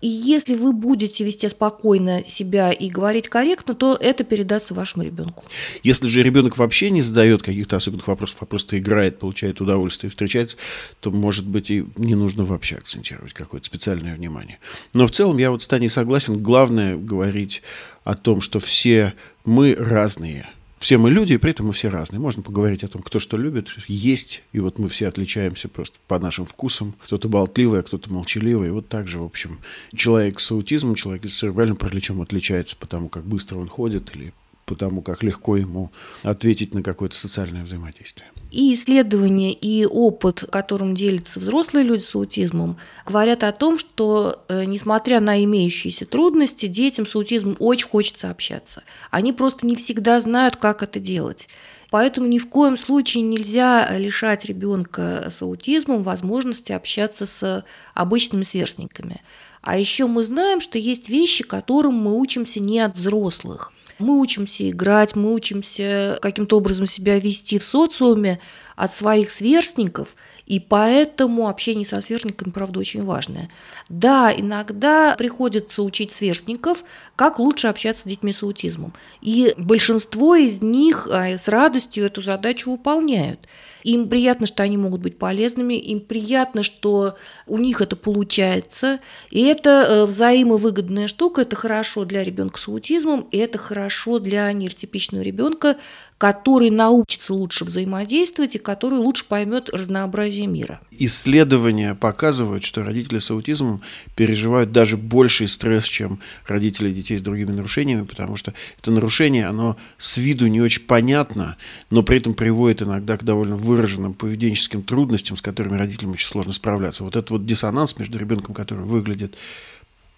[SPEAKER 5] И если вы будете вести спокойно себя и говорить корректно, то это передастся вашему ребенку.
[SPEAKER 6] Если же ребенок вообще не задает каких-то особенных вопросов, а просто играет, получает удовольствие, встречается, то, может быть, и не нужно вообще акцентировать какое-то специальное внимание. Но в целом я вот с Таней согласен. Главное говорить о том, что все мы разные – все мы люди, и при этом мы все разные. Можно поговорить о том, кто что любит, есть, и вот мы все отличаемся просто по нашим вкусам. Кто-то болтливый, а кто-то молчаливый. И вот так же, в общем, человек с аутизмом, человек с церебральным параличом отличается по тому, как быстро он ходит или по тому, как легко ему ответить на какое-то социальное взаимодействие.
[SPEAKER 5] И исследования, и опыт, которым делятся взрослые люди с аутизмом, говорят о том, что, э, несмотря на имеющиеся трудности, детям с аутизмом очень хочется общаться. Они просто не всегда знают, как это делать. Поэтому ни в коем случае нельзя лишать ребенка с аутизмом возможности общаться с обычными сверстниками. А еще мы знаем, что есть вещи, которым мы учимся не от взрослых. Мы учимся играть, мы учимся каким-то образом себя вести в социуме от своих сверстников, и поэтому общение со сверстниками, правда, очень важное. Да, иногда приходится учить сверстников, как лучше общаться с детьми с аутизмом. И большинство из них а, с радостью эту задачу выполняют. Им приятно, что они могут быть полезными, им приятно, что у них это получается. И это э, взаимовыгодная штука, это хорошо для ребенка с аутизмом, и это хорошо для нейротипичного ребенка, который научится лучше взаимодействовать и который лучше поймет разнообразие мира.
[SPEAKER 6] Исследования показывают, что родители с аутизмом переживают даже больший стресс, чем родители детей с другими нарушениями, потому что это нарушение, оно с виду не очень понятно, но при этом приводит иногда к довольно выраженным поведенческим трудностям, с которыми родителям очень сложно справляться. Вот этот вот диссонанс между ребенком, который выглядит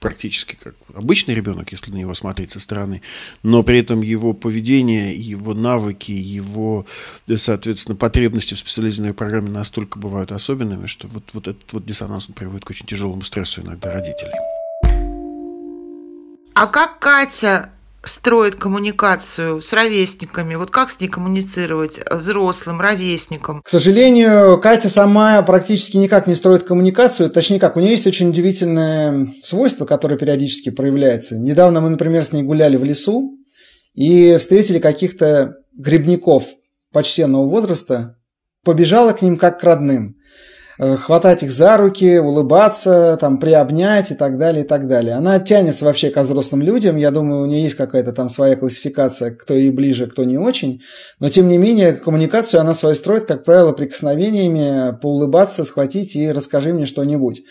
[SPEAKER 6] практически как обычный ребенок, если на него смотреть со стороны, но при этом его поведение, его навыки, его, соответственно, потребности в специализированной программе настолько бывают особенными, что вот, вот этот вот диссонанс приводит к очень тяжелому стрессу иногда родителей.
[SPEAKER 3] А как Катя строит коммуникацию с ровесниками? Вот как с ней коммуницировать взрослым, ровесникам?
[SPEAKER 1] К сожалению, Катя сама практически никак не строит коммуникацию. Точнее как, у нее есть очень удивительное свойство, которое периодически проявляется. Недавно мы, например, с ней гуляли в лесу и встретили каких-то грибников почтенного возраста. Побежала к ним как к родным. Э, хватать их за руки, улыбаться, там, приобнять и так далее, и так далее. Она тянется вообще к взрослым людям. Я думаю, у нее есть какая-то там своя классификация, кто ей ближе, кто не очень. Но, тем не менее, коммуникацию она свою строит, как правило, прикосновениями, поулыбаться, схватить и расскажи мне что-нибудь.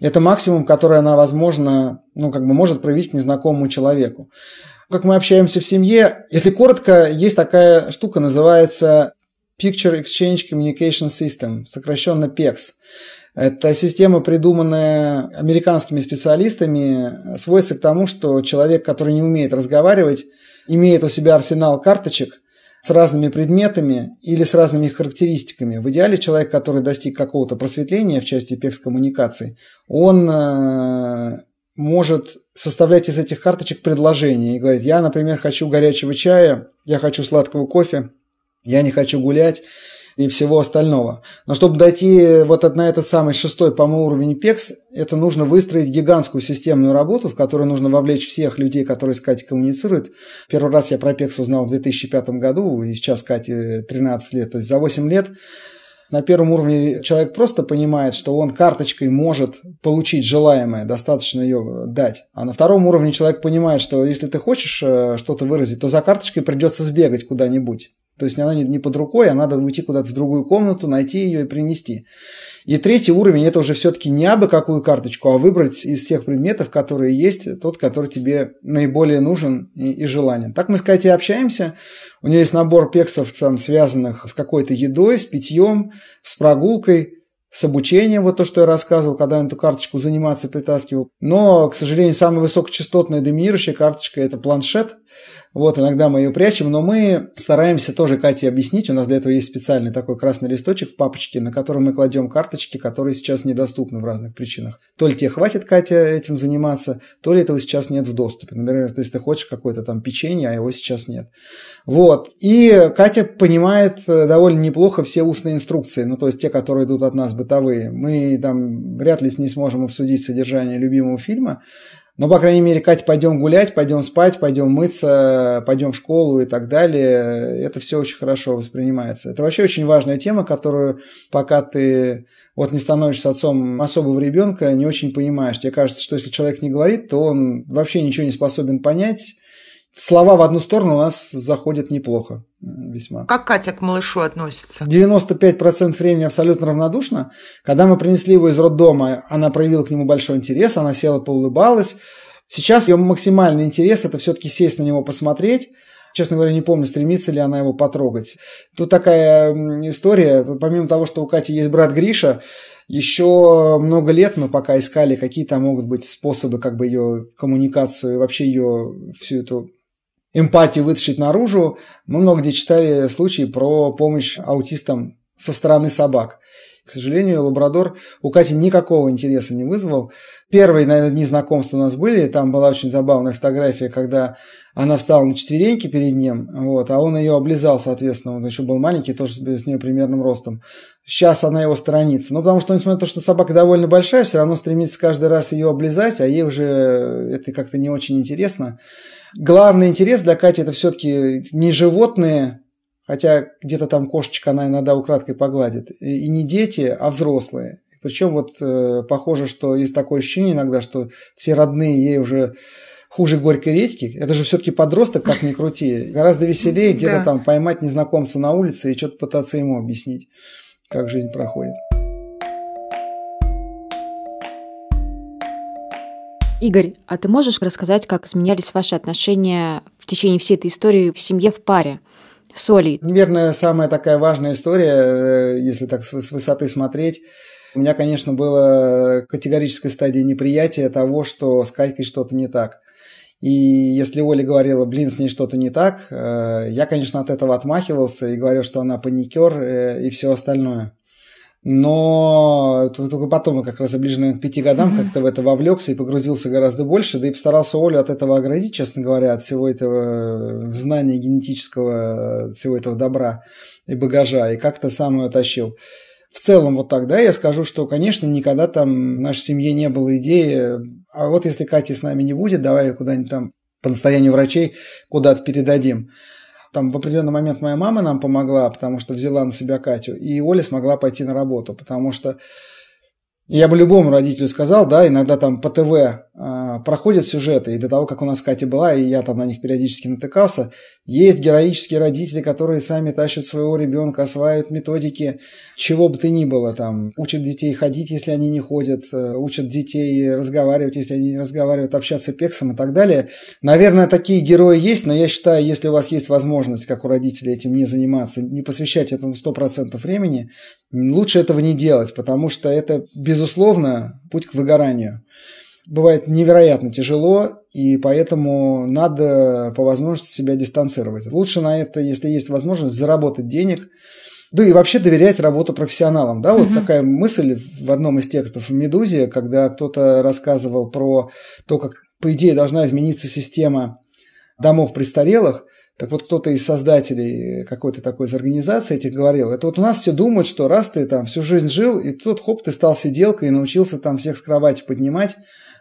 [SPEAKER 1] Это максимум, который она, возможно, ну, как бы может проявить к незнакомому человеку как мы общаемся в семье. Если коротко, есть такая штука, называется Picture Exchange Communication System, сокращенно PEX. Эта система, придуманная американскими специалистами, сводится к тому, что человек, который не умеет разговаривать, имеет у себя арсенал карточек с разными предметами или с разными характеристиками. В идеале человек, который достиг какого-то просветления в части PEX-коммуникаций, он э, может составлять из этих карточек предложения и говорить, я, например, хочу горячего чая, я хочу сладкого кофе, я не хочу гулять и всего остального. Но чтобы дойти вот на этот самый шестой, по-моему, уровень PEX, это нужно выстроить гигантскую системную работу, в которую нужно вовлечь всех людей, которые с Катей коммуницируют. Первый раз я про PEX узнал в 2005 году, и сейчас Кате 13 лет. То есть за 8 лет на первом уровне человек просто понимает, что он карточкой может получить желаемое, достаточно ее дать. А на втором уровне человек понимает, что если ты хочешь э, что-то выразить, то за карточкой придется сбегать куда-нибудь. То есть она не под рукой, а надо уйти куда-то в другую комнату, найти ее и принести. И третий уровень – это уже все-таки не абы какую карточку, а выбрать из всех предметов, которые есть, тот, который тебе наиболее нужен и, и желанен. Так мы с Катей общаемся. У нее есть набор пексов, там, связанных с какой-то едой, с питьем, с прогулкой – с обучением, вот то, что я рассказывал, когда я эту карточку заниматься притаскивал. Но, к сожалению, самая высокочастотная доминирующая карточка – это планшет. Вот, иногда мы ее прячем, но мы стараемся тоже Кате объяснить. У нас для этого есть специальный такой красный листочек в папочке, на котором мы кладем карточки, которые сейчас недоступны в разных причинах. То ли тебе хватит, Катя, этим заниматься, то ли этого сейчас нет в доступе. Например, если ты хочешь какое-то там печенье, а его сейчас нет. Вот. И Катя понимает э, довольно неплохо все устные инструкции, ну, то есть те, которые идут от нас бытовые. Мы там вряд ли с ней сможем обсудить содержание любимого фильма, но, по крайней мере, Катя, пойдем гулять, пойдем спать, пойдем мыться, пойдем в школу и так далее. Это все очень хорошо воспринимается. Это вообще очень важная тема, которую пока ты вот не становишься отцом особого ребенка, не очень понимаешь. Тебе кажется, что если человек не говорит, то он вообще ничего не способен понять, слова в одну сторону у нас заходят неплохо весьма.
[SPEAKER 3] Как Катя к малышу относится?
[SPEAKER 1] 95% времени абсолютно равнодушно. Когда мы принесли его из роддома, она проявила к нему большой интерес, она села, поулыбалась. Сейчас ее максимальный интерес – это все-таки сесть на него, посмотреть, Честно говоря, не помню, стремится ли она его потрогать. Тут такая история, помимо того, что у Кати есть брат Гриша, еще много лет мы пока искали, какие там могут быть способы как бы ее коммуникацию, вообще ее всю эту эмпатию вытащить наружу. Мы много где читали случаи про помощь аутистам со стороны собак. К сожалению, лабрадор у Кати никакого интереса не вызвал. Первые, наверное, дни знакомства у нас были. Там была очень забавная фотография, когда она встала на четвереньки перед ним, вот, а он ее облизал, соответственно. Он еще был маленький, тоже с нее примерным ростом. Сейчас она его сторонится. Ну, потому что, несмотря на то, что собака довольно большая, все равно стремится каждый раз ее облизать, а ей уже это как-то не очень интересно. Главный интерес для Кати это все-таки не животные, хотя где-то там кошечка она иногда украдкой погладит, и не дети, а взрослые. Причем вот э, похоже, что есть такое ощущение иногда, что все родные ей уже хуже горькой редьки. Это же все-таки подросток, как ни крути. Гораздо веселее где-то там поймать незнакомца на улице и что-то пытаться ему объяснить, как жизнь проходит.
[SPEAKER 4] Игорь, а ты можешь рассказать, как изменялись ваши отношения в течение всей этой истории в семье в паре? с Олей?
[SPEAKER 1] Наверное, самая такая важная история, э, если так с высоты смотреть, у меня, конечно, было категорическая стадия неприятия того, что с Катькой что-то не так. И если Оля говорила, блин, с ней что-то не так, э, я, конечно, от этого отмахивался и говорил, что она паникер э, и все остальное. Но только потом, как раз ближе к пяти годам, mm-hmm. как-то в это вовлекся и погрузился гораздо больше, да и постарался Олю от этого оградить, честно говоря, от всего этого знания генетического, всего этого добра и багажа, и как-то сам ее тащил. В целом вот тогда я скажу, что, конечно, никогда там в нашей семье не было идеи, а вот если Кати с нами не будет, давай куда-нибудь там по настоянию врачей куда-то передадим. Там в определенный момент моя мама нам помогла, потому что взяла на себя Катю, и Оля смогла пойти на работу, потому что я бы любому родителю сказал, да, иногда там по ТВ э, проходят сюжеты, и до того, как у нас Катя была, и я там на них периодически натыкался, есть героические родители, которые сами тащат своего ребенка, осваивают методики, чего бы то ни было, там, учат детей ходить, если они не ходят, э, учат детей разговаривать, если они не разговаривают, общаться пексом и так далее. Наверное, такие герои есть, но я считаю, если у вас есть возможность, как у родителей, этим не заниматься, не посвящать этому 100% времени, лучше этого не делать, потому что это, безусловно, путь к выгоранию бывает невероятно тяжело, и поэтому надо по возможности себя дистанцировать. Лучше на это, если есть возможность, заработать денег, да и вообще доверять работу профессионалам. Да, вот угу. такая мысль в одном из текстов в «Медузе», когда кто-то рассказывал про то, как, по идее, должна измениться система домов престарелых, так вот, кто-то из создателей какой-то такой из организации этих говорил, это вот у нас все думают, что раз ты там всю жизнь жил, и тут хоп, ты стал сиделкой и научился там всех с кровати поднимать,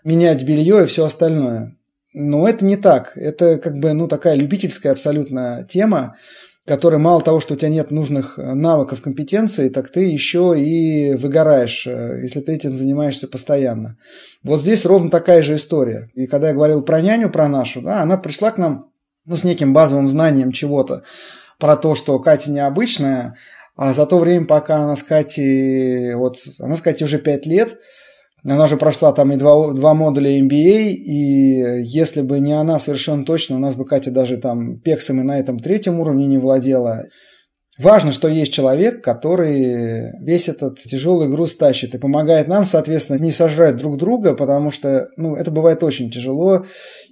[SPEAKER 1] менять белье и все остальное. Но это не так. Это как бы ну, такая любительская абсолютно тема, которая мало того, что у тебя нет нужных навыков, компетенций, так ты еще и выгораешь, э, если ты этим занимаешься постоянно. Вот здесь ровно такая же история. И когда я говорил про няню, про нашу, да, она пришла к нам ну, с неким базовым знанием чего-то про то, что Катя необычная, а за то время, пока она с Катей, вот, она с Катей уже 5 лет, она же прошла там и два, два модуля MBA, и если бы не она совершенно точно, у нас бы Катя даже там пексами на этом третьем уровне не владела. Важно, что есть человек, который весь этот тяжелый груз тащит и помогает нам, соответственно, не сожрать друг друга, потому что ну, это бывает очень тяжело.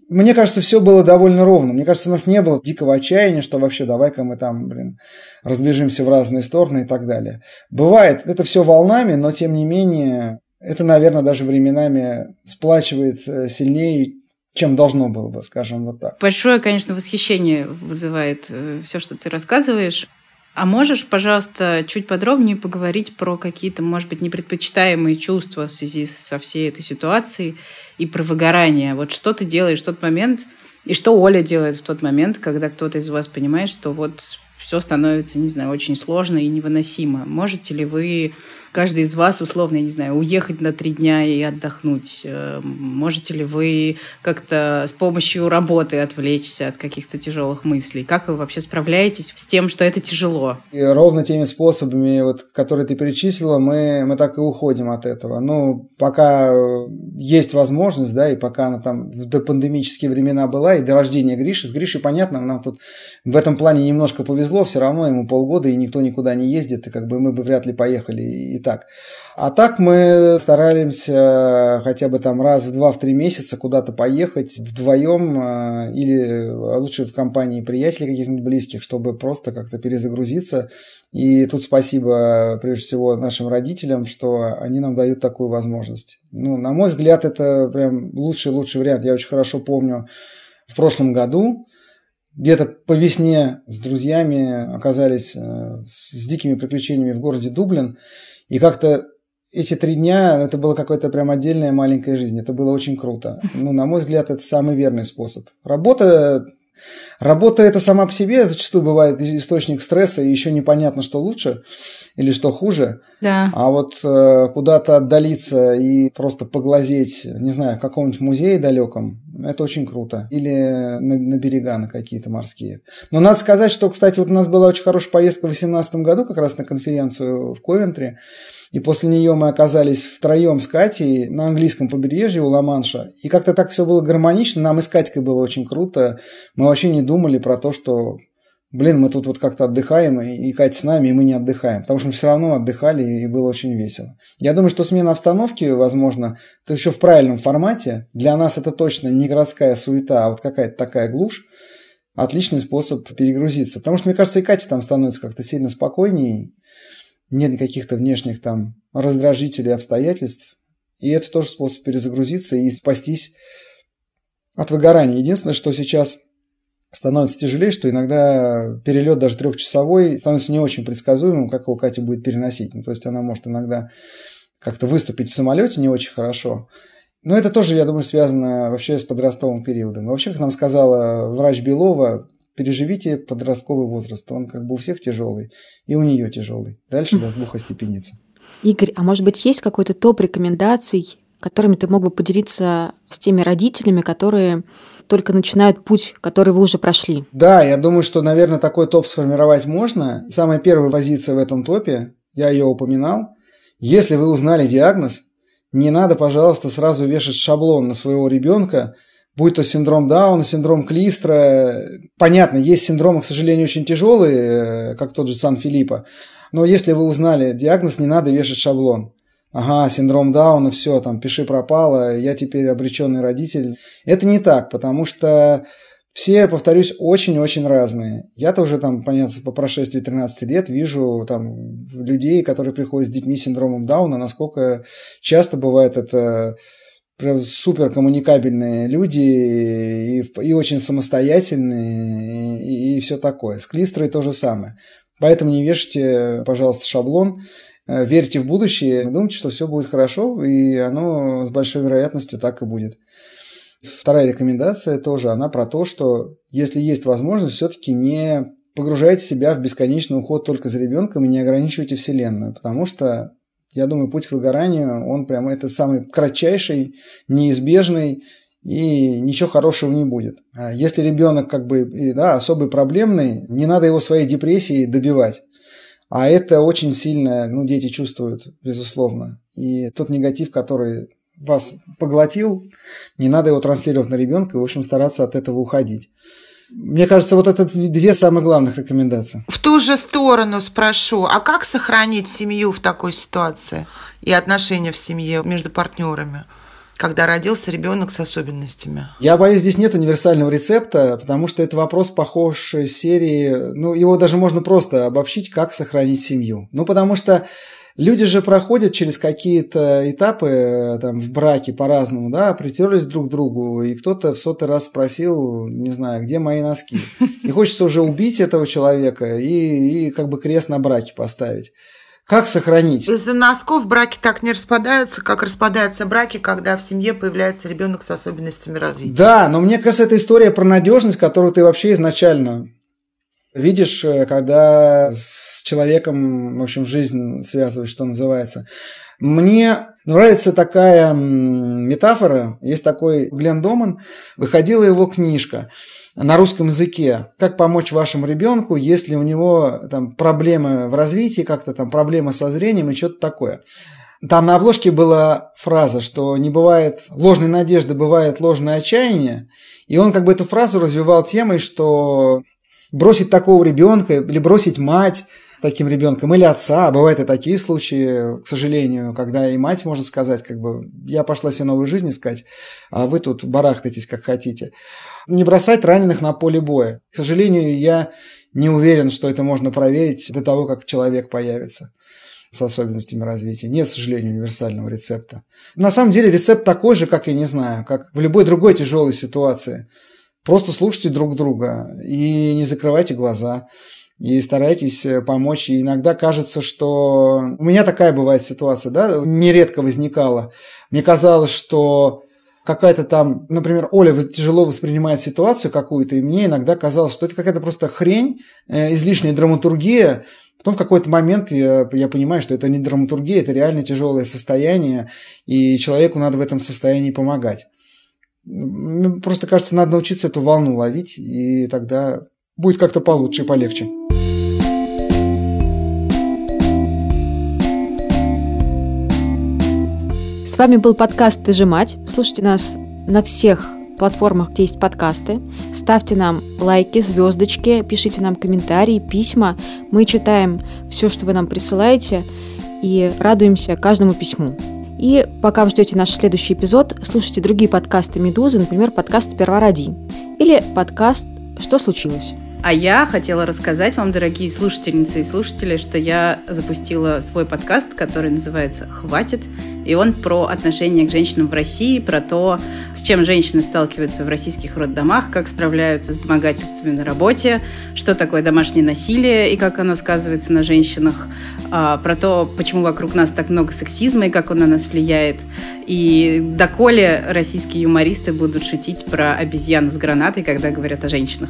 [SPEAKER 1] Мне кажется, все было довольно ровно. Мне кажется, у нас не было дикого отчаяния, что вообще давай-ка мы там, блин, разбежимся в разные стороны и так далее. Бывает, это все волнами, но тем не менее это, наверное, даже временами сплачивает э, сильнее, чем должно было бы, скажем вот так.
[SPEAKER 2] Большое, конечно, восхищение вызывает э, все, что ты рассказываешь. А можешь, пожалуйста, чуть подробнее поговорить про какие-то, может быть, непредпочитаемые чувства в связи со всей этой ситуацией и про выгорание? Вот что ты делаешь в тот момент, и что Оля делает в тот момент, когда кто-то из вас понимает, что вот все становится, не знаю, очень сложно и невыносимо. Можете ли вы каждый из вас, условно, я не знаю, уехать на три дня и отдохнуть? Э, можете ли вы как-то с помощью работы отвлечься от каких-то тяжелых мыслей? Как вы вообще справляетесь с тем, что это тяжело?
[SPEAKER 1] И ровно теми способами, вот, которые ты перечислила, мы, мы так и уходим от этого. Ну, пока есть возможность, да, и пока она там в допандемические времена была, и до рождения Гриши, с Гришей, понятно, нам тут в этом плане немножко повезло, все равно ему полгода, и никто никуда не ездит, и как бы мы бы вряд ли поехали и так. А так мы стараемся хотя бы там раз в два, в три месяца куда-то поехать вдвоем э, или лучше в компании приятелей каких-нибудь близких, чтобы просто как-то перезагрузиться. И тут спасибо прежде всего нашим родителям, что они нам дают такую возможность. Ну, на мой взгляд, это прям лучший-лучший вариант. Я очень хорошо помню в прошлом году, где-то по весне с друзьями оказались э, с дикими приключениями в городе Дублин. И как-то эти три дня, это было какое-то прям отдельная маленькая жизнь. Это было очень круто. Ну, на мой взгляд, это самый верный способ. Работа Работа это сама по себе зачастую бывает источник стресса, и еще непонятно, что лучше или что хуже.
[SPEAKER 2] Да.
[SPEAKER 1] А вот э, куда-то отдалиться и просто поглазеть, не знаю, в каком-нибудь музее далеком, это очень круто. Или на, на берега, на какие-то морские. Но надо сказать, что, кстати, вот у нас была очень хорошая поездка в 2018 году, как раз на конференцию в Ковентре. И после нее мы оказались втроем с Катей на английском побережье у Ла-Манша. И как-то так все было гармонично. Нам и с Катькой было очень круто. Мы вообще не думали про то, что блин, мы тут вот как-то отдыхаем, и, Катя с нами, и мы не отдыхаем. Потому что мы все равно отдыхали, и было очень весело. Я думаю, что смена обстановки, возможно, это еще в правильном формате. Для нас это точно не городская суета, а вот какая-то такая глушь. Отличный способ перегрузиться. Потому что, мне кажется, и Катя там становится как-то сильно спокойнее нет каких-то внешних там раздражителей обстоятельств. И это тоже способ перезагрузиться и спастись от выгорания. Единственное, что сейчас становится тяжелее, что иногда перелет даже трехчасовой становится не очень предсказуемым, как его Катя будет переносить. Ну, то есть она может иногда как-то выступить в самолете не очень хорошо. Но это тоже, я думаю, связано вообще с подростковым периодом. вообще, как нам сказала врач Белова, переживите подростковый возраст. Он как бы у всех тяжелый, и у нее тяжелый. Дальше даст Бог остепениться.
[SPEAKER 4] Игорь, а может быть есть какой-то топ рекомендаций, которыми ты мог бы поделиться с теми родителями, которые только начинают путь, который вы уже прошли?
[SPEAKER 1] Да, я думаю, что, наверное, такой топ сформировать можно. Самая первая позиция в этом топе, я ее упоминал. Если вы узнали диагноз, не надо, пожалуйста, сразу вешать шаблон на своего ребенка, будь то синдром Дауна, синдром Клифстра. Понятно, есть синдромы, к сожалению, очень тяжелые, э, как тот же Сан-Филиппо. Но если вы узнали диагноз, не надо вешать шаблон. Ага, синдром Дауна, все, там, пиши пропало, я теперь обреченный родитель. Это не так, потому что все, повторюсь, очень-очень разные. Я тоже там, понятно, по прошествии 13 лет вижу там людей, которые приходят с детьми с синдромом Дауна, насколько часто бывает это прям супер коммуникабельные люди и, и очень самостоятельные и, и все такое. С клистрой то же самое. Поэтому не вешайте, пожалуйста, шаблон, верьте в будущее, думайте, что все будет хорошо, и оно с большой вероятностью так и будет. Вторая рекомендация тоже, она про то, что если есть возможность, все-таки не погружайте себя в бесконечный уход только за ребенком и не ограничивайте Вселенную, потому что я думаю, путь к выгоранию, он прямо это самый кратчайший, неизбежный, и ничего хорошего не будет. А если ребенок как бы да, особый проблемный, не надо его своей депрессией добивать. А это очень сильно, ну, дети чувствуют, безусловно. И тот негатив, который вас поглотил, не надо его транслировать на ребенка и, в общем, стараться от этого уходить. Мне кажется, вот это две самых главных рекомендации.
[SPEAKER 3] В ту же сторону спрошу, а как сохранить семью в такой ситуации и отношения в семье между партнерами? Когда родился ребенок с особенностями?
[SPEAKER 1] Я боюсь, здесь нет универсального рецепта, потому что это вопрос похож серии, ну, его даже можно просто обобщить, как сохранить семью. Ну, потому что Люди же проходят через какие-то этапы э, там, в браке по-разному, да, притерлись друг к другу, и кто-то в сотый раз спросил, не знаю, где мои носки. И хочется уже убить этого человека и, и как бы крест на браке поставить. Как сохранить?
[SPEAKER 3] Из-за носков браки так не распадаются, как распадаются браки, когда в семье появляется ребенок с особенностями развития.
[SPEAKER 1] Да, но мне кажется, это история про надежность, которую ты вообще изначально видишь, э, когда с человеком, в общем, жизнь связываешь, что называется. Мне нравится такая метафора. Есть такой Глен Доман, выходила его книжка на русском языке. Как помочь вашему ребенку, если у него там проблемы в развитии, как-то там проблемы со зрением и что-то такое. Там на обложке была фраза, что не бывает ложной надежды, бывает ложное отчаяние. И он как бы эту фразу развивал темой, что бросить такого ребенка или бросить мать таким ребенком или отца. Бывают и такие случаи, к сожалению, когда и мать может сказать, как бы, я пошла себе новую жизнь искать, а вы тут барахтаетесь как хотите. Не бросать раненых на поле боя. К сожалению, я не уверен, что это можно проверить до того, как человек появится с особенностями развития. Нет, к сожалению, универсального рецепта. На самом деле рецепт такой же, как и не знаю, как в любой другой тяжелой ситуации. Просто слушайте друг друга и не закрывайте глаза. И старайтесь э, помочь. И иногда кажется, что... У меня такая бывает ситуация, да, нередко возникала. Мне казалось, что какая-то там, например, Оля тяжело воспринимает ситуацию какую-то, и мне иногда казалось, что это какая-то просто хрень, э, излишняя драматургия, Потом в какой-то момент я, я понимаю, что это не драматургия, это реально тяжелое состояние, и человеку надо в этом состоянии помогать. Мне просто кажется, надо научиться эту волну ловить, и тогда будет как-то получше и полегче.
[SPEAKER 4] С вами был подкаст «Ты же мать». Слушайте нас на всех платформах, где есть подкасты. Ставьте нам лайки, звездочки, пишите нам комментарии, письма. Мы читаем все, что вы нам присылаете, и радуемся каждому письму. И пока вы ждете наш следующий эпизод, слушайте другие подкасты «Медузы», например, подкаст «Сперва ради» или подкаст «Что случилось?».
[SPEAKER 2] А я хотела рассказать вам, дорогие слушательницы и слушатели, что я запустила свой подкаст, который называется «Хватит». И он про отношение к женщинам в России, про то, с чем женщины сталкиваются в российских роддомах, как справляются с домогательствами на работе, что такое домашнее насилие и как оно сказывается на женщинах, а, про то, почему вокруг нас так много сексизма и как он на нас влияет, и доколе российские юмористы будут шутить про обезьяну с гранатой, когда говорят о женщинах.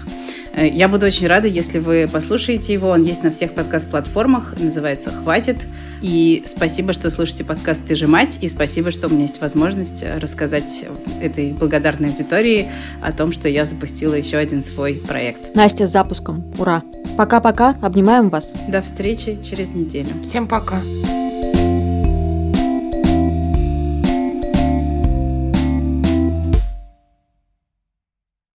[SPEAKER 2] Э, я буду очень рада, если вы послушаете его. Он есть на всех подкаст-платформах, называется «Хватит». И спасибо, что слушаете подкаст «Ты же мать», и спасибо, что у меня есть возможность рассказать этой благодарной аудитории о том, что я запустила еще один свой проект.
[SPEAKER 4] Настя, с запуском. Ура! Пока-пока, обнимаем вас.
[SPEAKER 2] До встречи через неделю.
[SPEAKER 3] Всем пока.